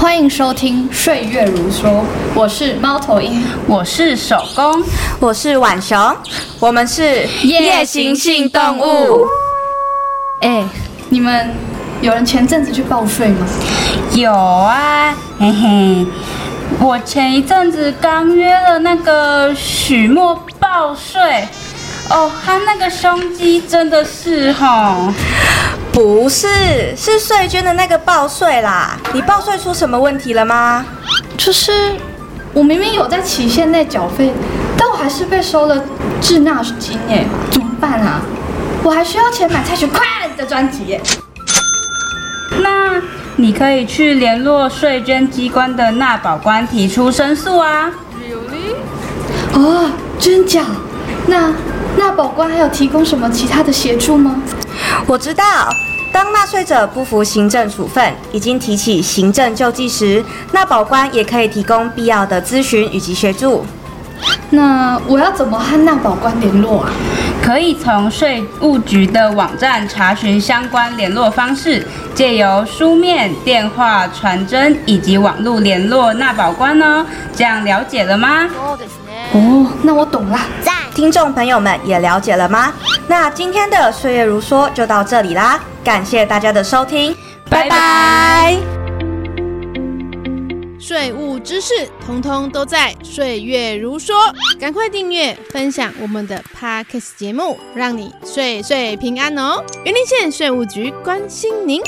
欢迎收听《岁月如梭》，我是猫头鹰，我是手工，我是浣熊，我们是夜行性动物。哎，你们有人前阵子去报税吗？有啊，嘿嘿，我前一阵子刚约了那个许墨报税。哦，他那个胸肌真的是吼，不是，是税捐的那个报税啦。你报税出什么问题了吗？就是我明明有在期限内缴费，但我还是被收了滞纳金耶，怎么办啊？我还需要钱买蔡徐坤的专辑耶。那你可以去联络税捐机关的纳保官提出申诉啊。Really？哦，真假？那。纳保官还有提供什么其他的协助吗？我知道，当纳税者不服行政处分，已经提起行政救济时，纳保官也可以提供必要的咨询以及协助。那我要怎么和纳保官联络啊？可以从税务局的网站查询相关联络方式，借由书面、电话、传真以及网络联络纳保官哦。这样了解了吗？哦，那我懂了。听众朋友们也了解了吗？那今天的岁月如梭就到这里啦，感谢大家的收听，拜拜。税务知识通通都在岁月如梭，赶快订阅分享我们的 Podcast 节目，让你岁岁平安哦。云林县税务局关心您。